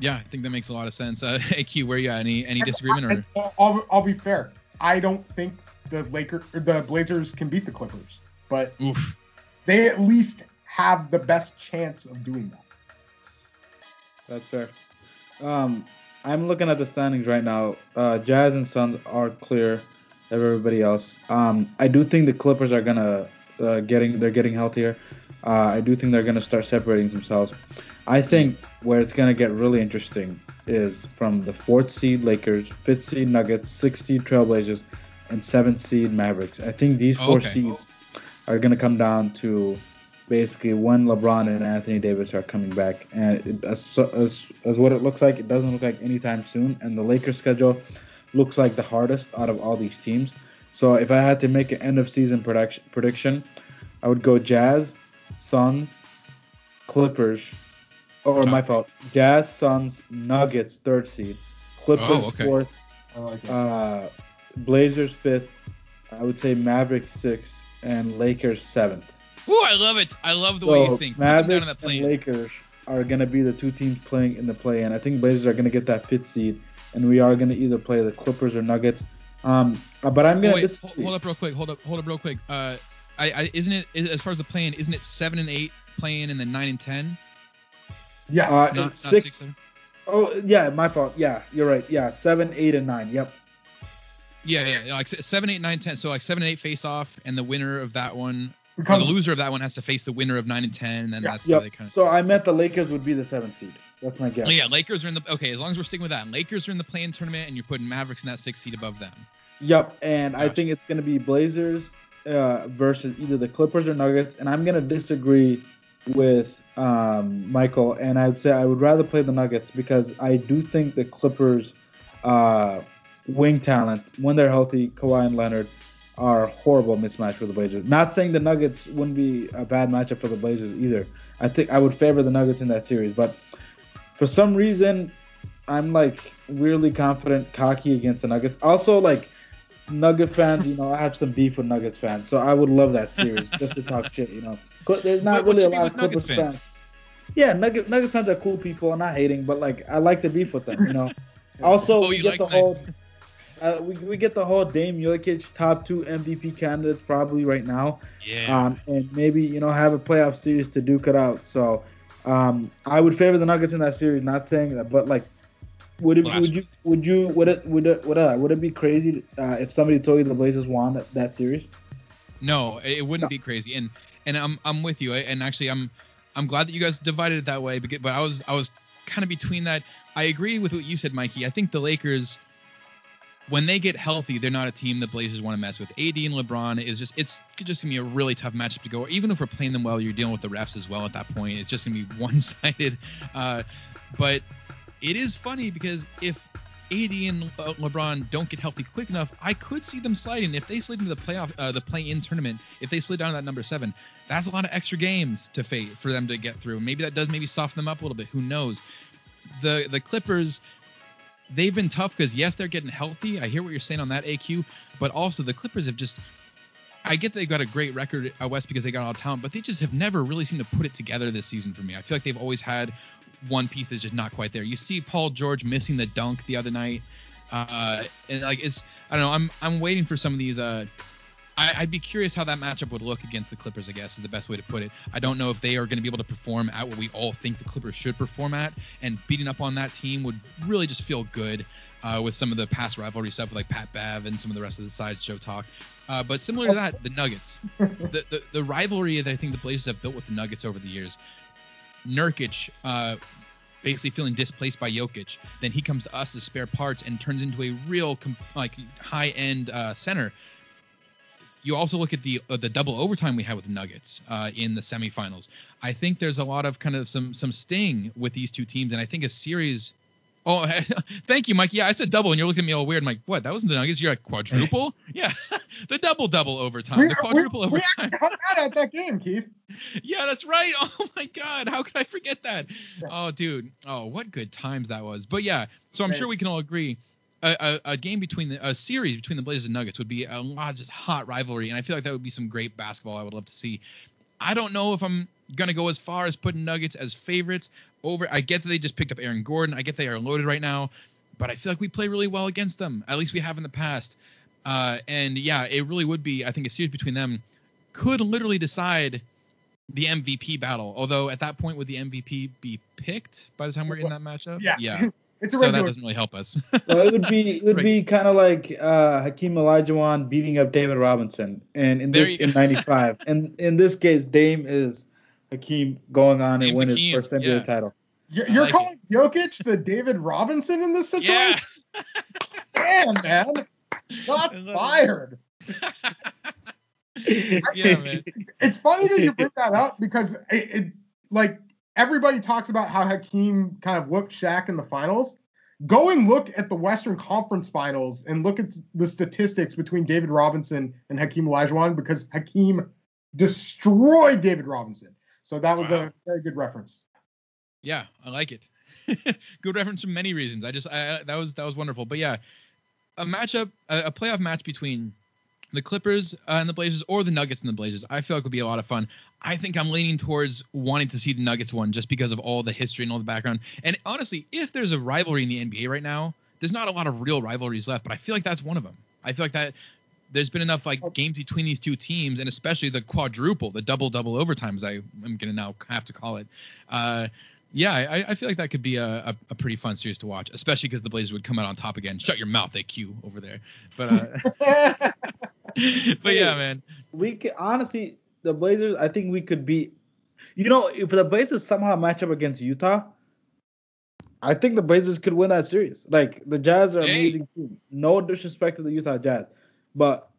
Yeah, I think that makes a lot of sense. Uh, AQ, where you at? Any any disagreement or? I'll, I'll be fair. I don't think the Laker or the Blazers can beat the Clippers, but Oof. they at least have the best chance of doing that. That's fair. Um, I'm looking at the standings right now. Uh, Jazz and Suns are clear of everybody else. Um, I do think the Clippers are gonna uh, getting they're getting healthier. Uh, I do think they're gonna start separating themselves. I think where it's gonna get really interesting is from the fourth seed Lakers, fifth seed Nuggets, sixth seed Trailblazers, and seventh seed Mavericks. I think these four Okay. seeds are gonna come down to basically when LeBron and Anthony Davis are coming back. And it, as, as as what it looks like, it doesn't look like anytime soon. And the Lakers schedule looks like the hardest out of all these teams. So if I had to make an end of season prediction, prediction, I would go Jazz, Suns, Clippers, or my fault, Jazz, Suns, Nuggets, third seed, Clippers Oh, okay. fourth, I like it. uh, Blazers fifth. I would say Mavericks sixth, and Lakers seventh. Ooh, I love it. I love the way you think. Put them down Mavericks on that and. Lakers are gonna be the two teams playing in the play-in. I think Blazers are gonna get that fifth seed, and we are gonna either play the Clippers or Nuggets. Um, uh, but I'm Oh, gonna wait, hold, hold up real quick. Hold up, hold up real quick. Uh, I, I isn't it is, as far as the play-in, isn't it seven and eight playing and then nine and ten? yeah, uh, Not, it's not six. seven? Oh yeah, my fault. Yeah, you're right. Yeah, seven, eight, and nine. Yep. Yeah, yeah, yeah, like seven, eight, nine, ten. So like seven and eight face off, and the winner of that one, or the loser of that one, has to face the winner of nine and ten, and then Yeah, that's Yep. they kind of. So I meant the Lakers would be the seventh seed. That's my guess. Oh, yeah, Lakers are in the okay. As long as we're sticking with that, Lakers are in the play-in tournament, and you're putting Mavericks in that sixth seed above them. Yep, and I think it's gonna be Blazers uh, versus either the Clippers or Nuggets, and I'm gonna disagree with um, Michael, and I would say I would rather play the Nuggets because I do think the Clippers' uh, wing talent, when they're healthy, Kawhi and Leonard, are a horrible mismatch for the Blazers. Not saying the Nuggets wouldn't be a bad matchup for the Blazers either. I think I would favor the Nuggets in that series, but for some reason, I'm like weirdly confident, cocky against the Nuggets. Also, like Nugget fans, you know, I have some beef with Nuggets fans, so I would love that series just to talk shit. You know, there's not What- really a lot of Nuggets Clippers fans? fans. Yeah, Nugget Nuggets fans are cool people. I'm not hating, but like I like to beef with them. You know. Oh, also, Oh, we you get like the nice- whole. Uh, we, we get the whole Dame Jokic top two MVP candidates probably right now Yeah. um, and maybe you know have a playoff series to duke it out. So um, I would favor the Nuggets in that series. Not saying that, but like, would it Last would you would you would it would it would, uh, would it be crazy uh, if somebody told you the Blazers won that, that series? No, it it wouldn't be crazy, and and I'm I'm with you, and actually I'm I'm glad that you guys divided it that way, because, but I was I was kind of between that. I agree with what you said, Mikey. I think the Lakers, when they get healthy, they're not a team the Blazers want to mess with. AD and LeBron is just it's just gonna be a really tough matchup to go. Even if we're playing them well, you're dealing with the refs as well at that point. It's just gonna be one-sided. Uh, but it is funny because if AD and uh, LeBron don't get healthy quick enough, I could see them sliding. If they slid into the playoff, uh, the play-in tournament, if they slid down to that number seven, that's a lot of extra games to fate for them to get through. Maybe that does maybe soften them up a little bit. Who knows? The the Clippers, they've been tough because yes, they're getting healthy. I hear what you're saying on that AQ, but also the Clippers have just. I get they've got a great record at west because they got all talent, but they just have never really seemed to put it together this season for me. I feel like they've always had one piece that's just not quite there. You see Paul George missing the dunk the other night, uh, and like it's I don't know. I'm I'm waiting for some of these. Uh, I, I'd be curious how that matchup would look against the Clippers. I guess is the best way to put it. I don't know if they are going to be able to perform at what we all think the Clippers should perform at, and beating up on that team would really just feel good. Uh, with some of the past rivalry stuff with like Pat Bev and some of the rest of the sideshow talk, uh, but similar to that, the Nuggets, the, the the rivalry that I think the Blazers have built with the Nuggets over the years, Nurkic uh, basically feeling displaced by Jokic. Then he comes to us as spare parts and turns into a real com- like high end uh, center. You also look at the uh, the double overtime we had with the Nuggets uh, in the semifinals. I think there's a lot of kind of some some sting with these two teams, and I think a series. Oh, thank you, Mike. Yeah, I said double, and you're looking at me all weird. I'm like, what? That wasn't the Nuggets. You're like quadruple. yeah, the double double overtime, We, the quadruple we overtime. actually hung out at that game, Keith. Yeah, that's right. Oh my God, how could I forget that? Oh, dude. Oh, what good times that was. But yeah, so I'm Right. sure we can all agree. A, a, a game between the a series between the Blazers and Nuggets would be a lot of just hot rivalry, and I feel like that would be some great basketball. I would love to see. I don't know if I'm gonna go as far as putting Nuggets as favorites over. I get that they just picked up Aaron Gordon. I get they are loaded right now, but I feel like we play really well against them. At least we have in the past. Uh, and yeah, it really would be. I think a series between them could literally decide the MVP battle. Although at that point, would the MVP be picked by the time we're in that matchup? Yeah. Yeah. It's a So that doesn't really help us. Well, it would be it would Right. be kind of like uh, Hakeem Olajuwon beating up David Robinson, and in There this in '95, and in this case, Dame is Hakeem going on and Dame's win Hakeem, his first NBA yeah. title. You're, you're like calling Jokic the David Robinson in this situation? yeah. Damn, man. Shots fired. Yeah, man. It's funny that you bring that up because it, it like everybody talks about how Hakeem kind of looked Shaq in the finals. Go and look at the Western Conference Finals and look at the statistics between David Robinson and Hakeem Olajuwon because Hakeem destroyed David Robinson. So that was Wow. a very good reference. Yeah, I like it. Good reference for many reasons. I just I, that was that was wonderful. But yeah, a matchup, a, a playoff match between the Clippers uh, and the Blazers, or the Nuggets and the Blazers, I feel like would be a lot of fun. I think I'm leaning towards wanting to see the Nuggets one just because of all the history and all the background. And honestly, if there's a rivalry in the NBA right now, there's not a lot of real rivalries left, but I feel like that's one of them. I feel like that there's been enough like games between these two teams, and especially the quadruple, the double double overtimes. I am gonna now have to call it. Uh, yeah, I, I feel like that could be a, a, a pretty fun series to watch, especially because the Blazers would come out on top again. Shut your mouth, AQ over there. But uh, but yeah, man. we could honestly the Blazers. I think we could beat. You know, if the Blazers somehow match up against Utah, I think the Blazers could win that series. Like the Jazz are Hey. amazing team. No disrespect to the Utah Jazz, but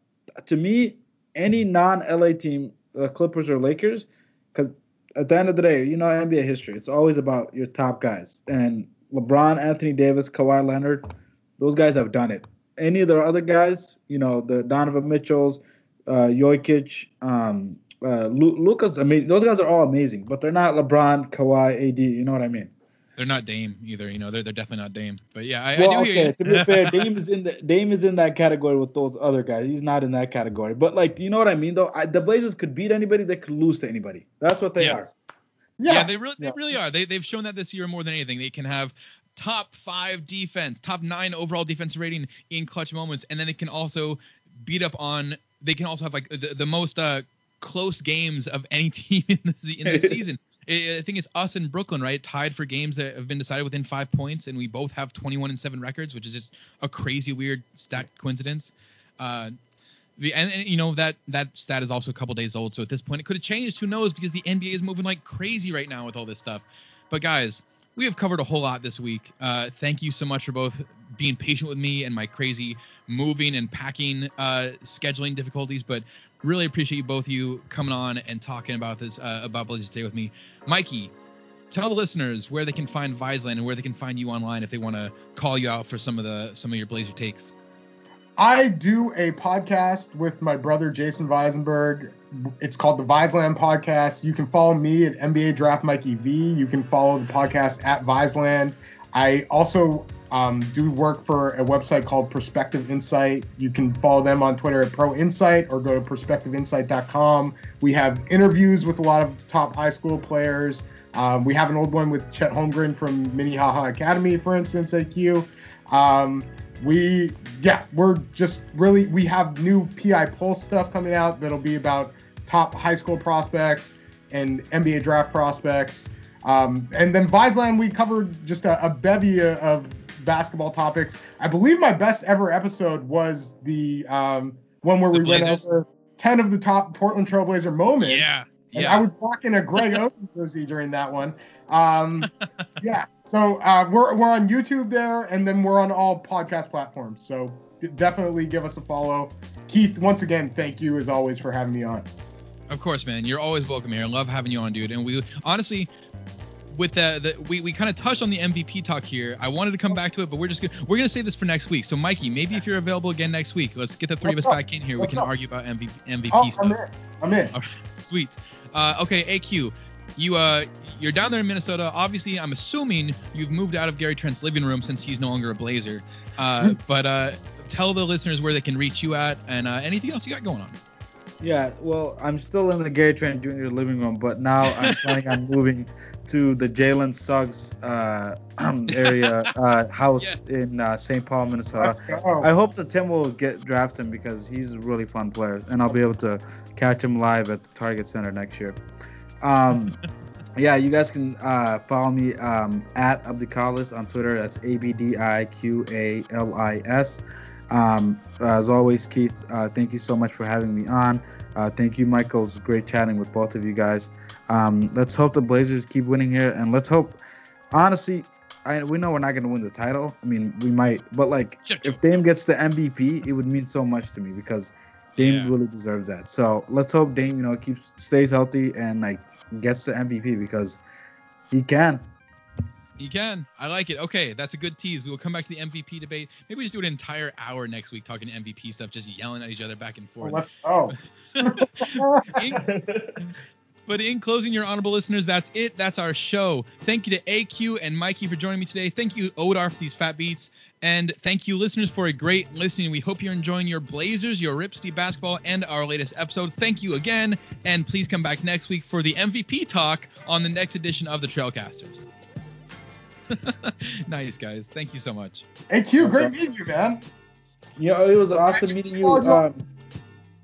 to me, any non-LA team, the Clippers or Lakers, because at the end of the day, you know NBA history. It's always about your top guys. And LeBron, Anthony Davis, Kawhi Leonard, those guys have done it. Any of the other guys, you know, the Donovan Mitchells, uh, Jokic, um, uh, Lu- Luka's amazing. Those guys are all amazing, but they're not LeBron, Kawhi, AD. You know what I mean? They're not Dame either. You know, they're they're definitely not Dame. But yeah, I, well, I do okay. hear you. To be fair, Dame is in the Dame is in that category with those other guys. He's not in that category. But like, you know what I mean? Though I, the Blazers could beat anybody, they could lose to anybody. That's what they Yes. are. yeah, Yeah. they really they Yeah. really are. They they've shown that this year more than anything. They can have top five defense, top nine overall defensive rating in clutch moments, and then they can also beat up on. They can also have like the, the most uh, close games of any team in the in the season. I I think it's us and Brooklyn, right? Tied for games that have been decided within five points, and we both have 21 and seven records, which is just a crazy weird stat coincidence. Uh, the, and, and, you know that that stat is also a couple days old, so at this point it could have changed. Who knows? Because the NBA is moving like crazy right now with all this stuff. But guys, we have covered a whole lot this week. Uh, thank you so much for both being patient with me and my crazy moving and packing uh, scheduling difficulties. But really appreciate both you coming on and talking about this uh, about Blazers Day with me, Mikey. Tell the listeners where they can find Viceland and where they can find you online if they want to call you out for some of the some of your Blazer takes. I do a podcast with my brother Jason Weisenberg. It's called the Viseland Podcast. You can follow me at NBA Draft Mikey V. You can follow the podcast at Viseland. I also um, do work for a website called Perspective Insight. You can follow them on Twitter at Pro Insight or go to perspectiveinsight.com. We have interviews with a lot of top high school players. Um, we have an old one with Chet Holmgren from Minnehaha Academy, for instance, AQ. Um, we yeah we're just really we have new pi pulse stuff coming out that'll be about top high school prospects and nba draft prospects. Um, and then Viceland, we covered just a, a bevy of basketball topics. I believe my best ever episode was the um, one where The we went over 10 of the top portland trailblazer moments. Yeah, and yeah. I was rocking a Greg Oden jersey during that one. Um, yeah. So uh, we're we're on YouTube there, and then we're on all podcast platforms. So definitely give us a follow. Keith, once again, thank you as always for having me on. Of course, man. You're always welcome here. I love having you on, dude. And we honestly, with the, the we, we kind of touched on the MVP talk here. I wanted to come back to it, but we're just gonna we're gonna save this for next week. So, Mikey, maybe if you're available again next week, let's get the three of us up? back in here. We can up? argue about MVP, MVP Oh, stuff. I'm in. I'm in. Right, Sweet. Uh, okay, AQ, you uh you're down there in Minnesota. Obviously, I'm assuming you've moved out of Gary Trent's living room since he's no longer a Blazer. Uh, but uh, tell the listeners where they can reach you at and uh, anything else you got going on. Yeah, well, I'm still in the Gary Trent Jr. living room, but now I'm planning on moving to the Jalen Suggs uh, area uh, house in uh, St. Paul, Minnesota. Let's. I hope the Timberwolves get draft him because he's a really fun player, and I'll be able to catch him live at the Target Center next year. Um, yeah, you guys can uh, follow me um, at Abdiqalis on Twitter. That's A B D I Q A L I S. Um, as always, Keith, uh, thank you so much for having me on. Uh, thank you, Michael. It was great chatting with both of you guys. Um, let's hope the Blazers keep winning here, and let's hope, honestly, I, we know we're not going to win the title. I mean, we might, but like, if Dame gets the MVP, it would mean so much to me because Dame Yeah. really deserves that. So let's hope Dame, you know, keeps stays healthy and like gets the MVP because he can. You can. I like it. Okay, that's a good tease. We will come back to the MVP debate. Maybe we just do an entire hour next week talking MVP stuff, just yelling at each other back and Well, forth. let's go. In- but in closing, your honorable listeners, that's it. That's our show. Thank you to AQ and Mikey for joining me today. Thank you, Odar, for these fat beats. And thank you, listeners, for a great listening. We hope you're enjoying your Blazers, your Rip City basketball, and our latest episode. Thank you again. And please come back next week for the MVP talk on the next edition of the Trailcasters. nice, guys. Thank you so much. AQ, great meeting you, man. You know, it was awesome meeting you. follow you. Um,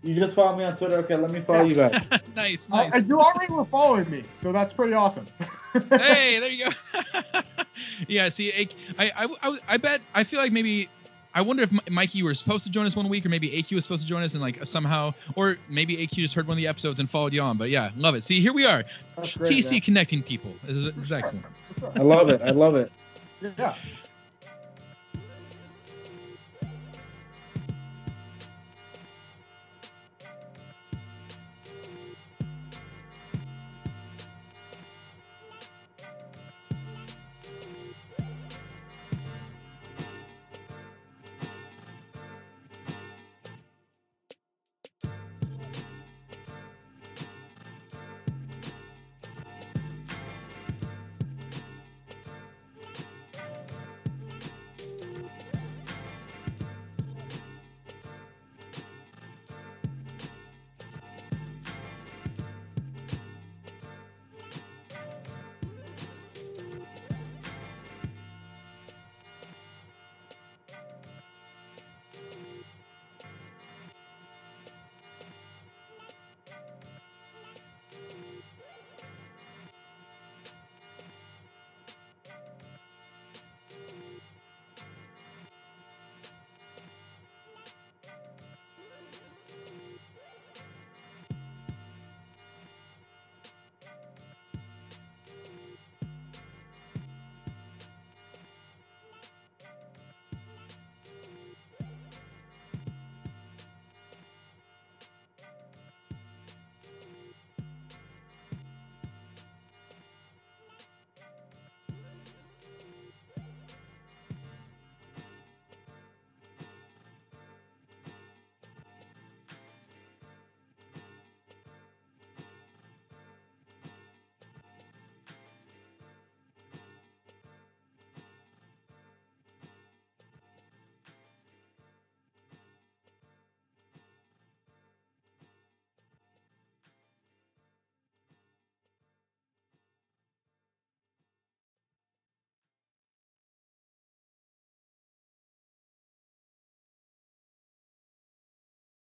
you just follow me on Twitter. Okay, let me follow you guys. nice, Uh, nice. and you already were following me, so that's pretty awesome. hey, there you go. yeah, see, I, I, I, I bet, I feel like maybe, I wonder if Mikey were supposed to join us one week, or maybe AQ was supposed to join us, and like somehow, or maybe AQ just heard one of the episodes and followed you on. But yeah, love it. See, here we are, great, TC man. connecting people. This is, this is excellent. I love it. I love it. Yeah.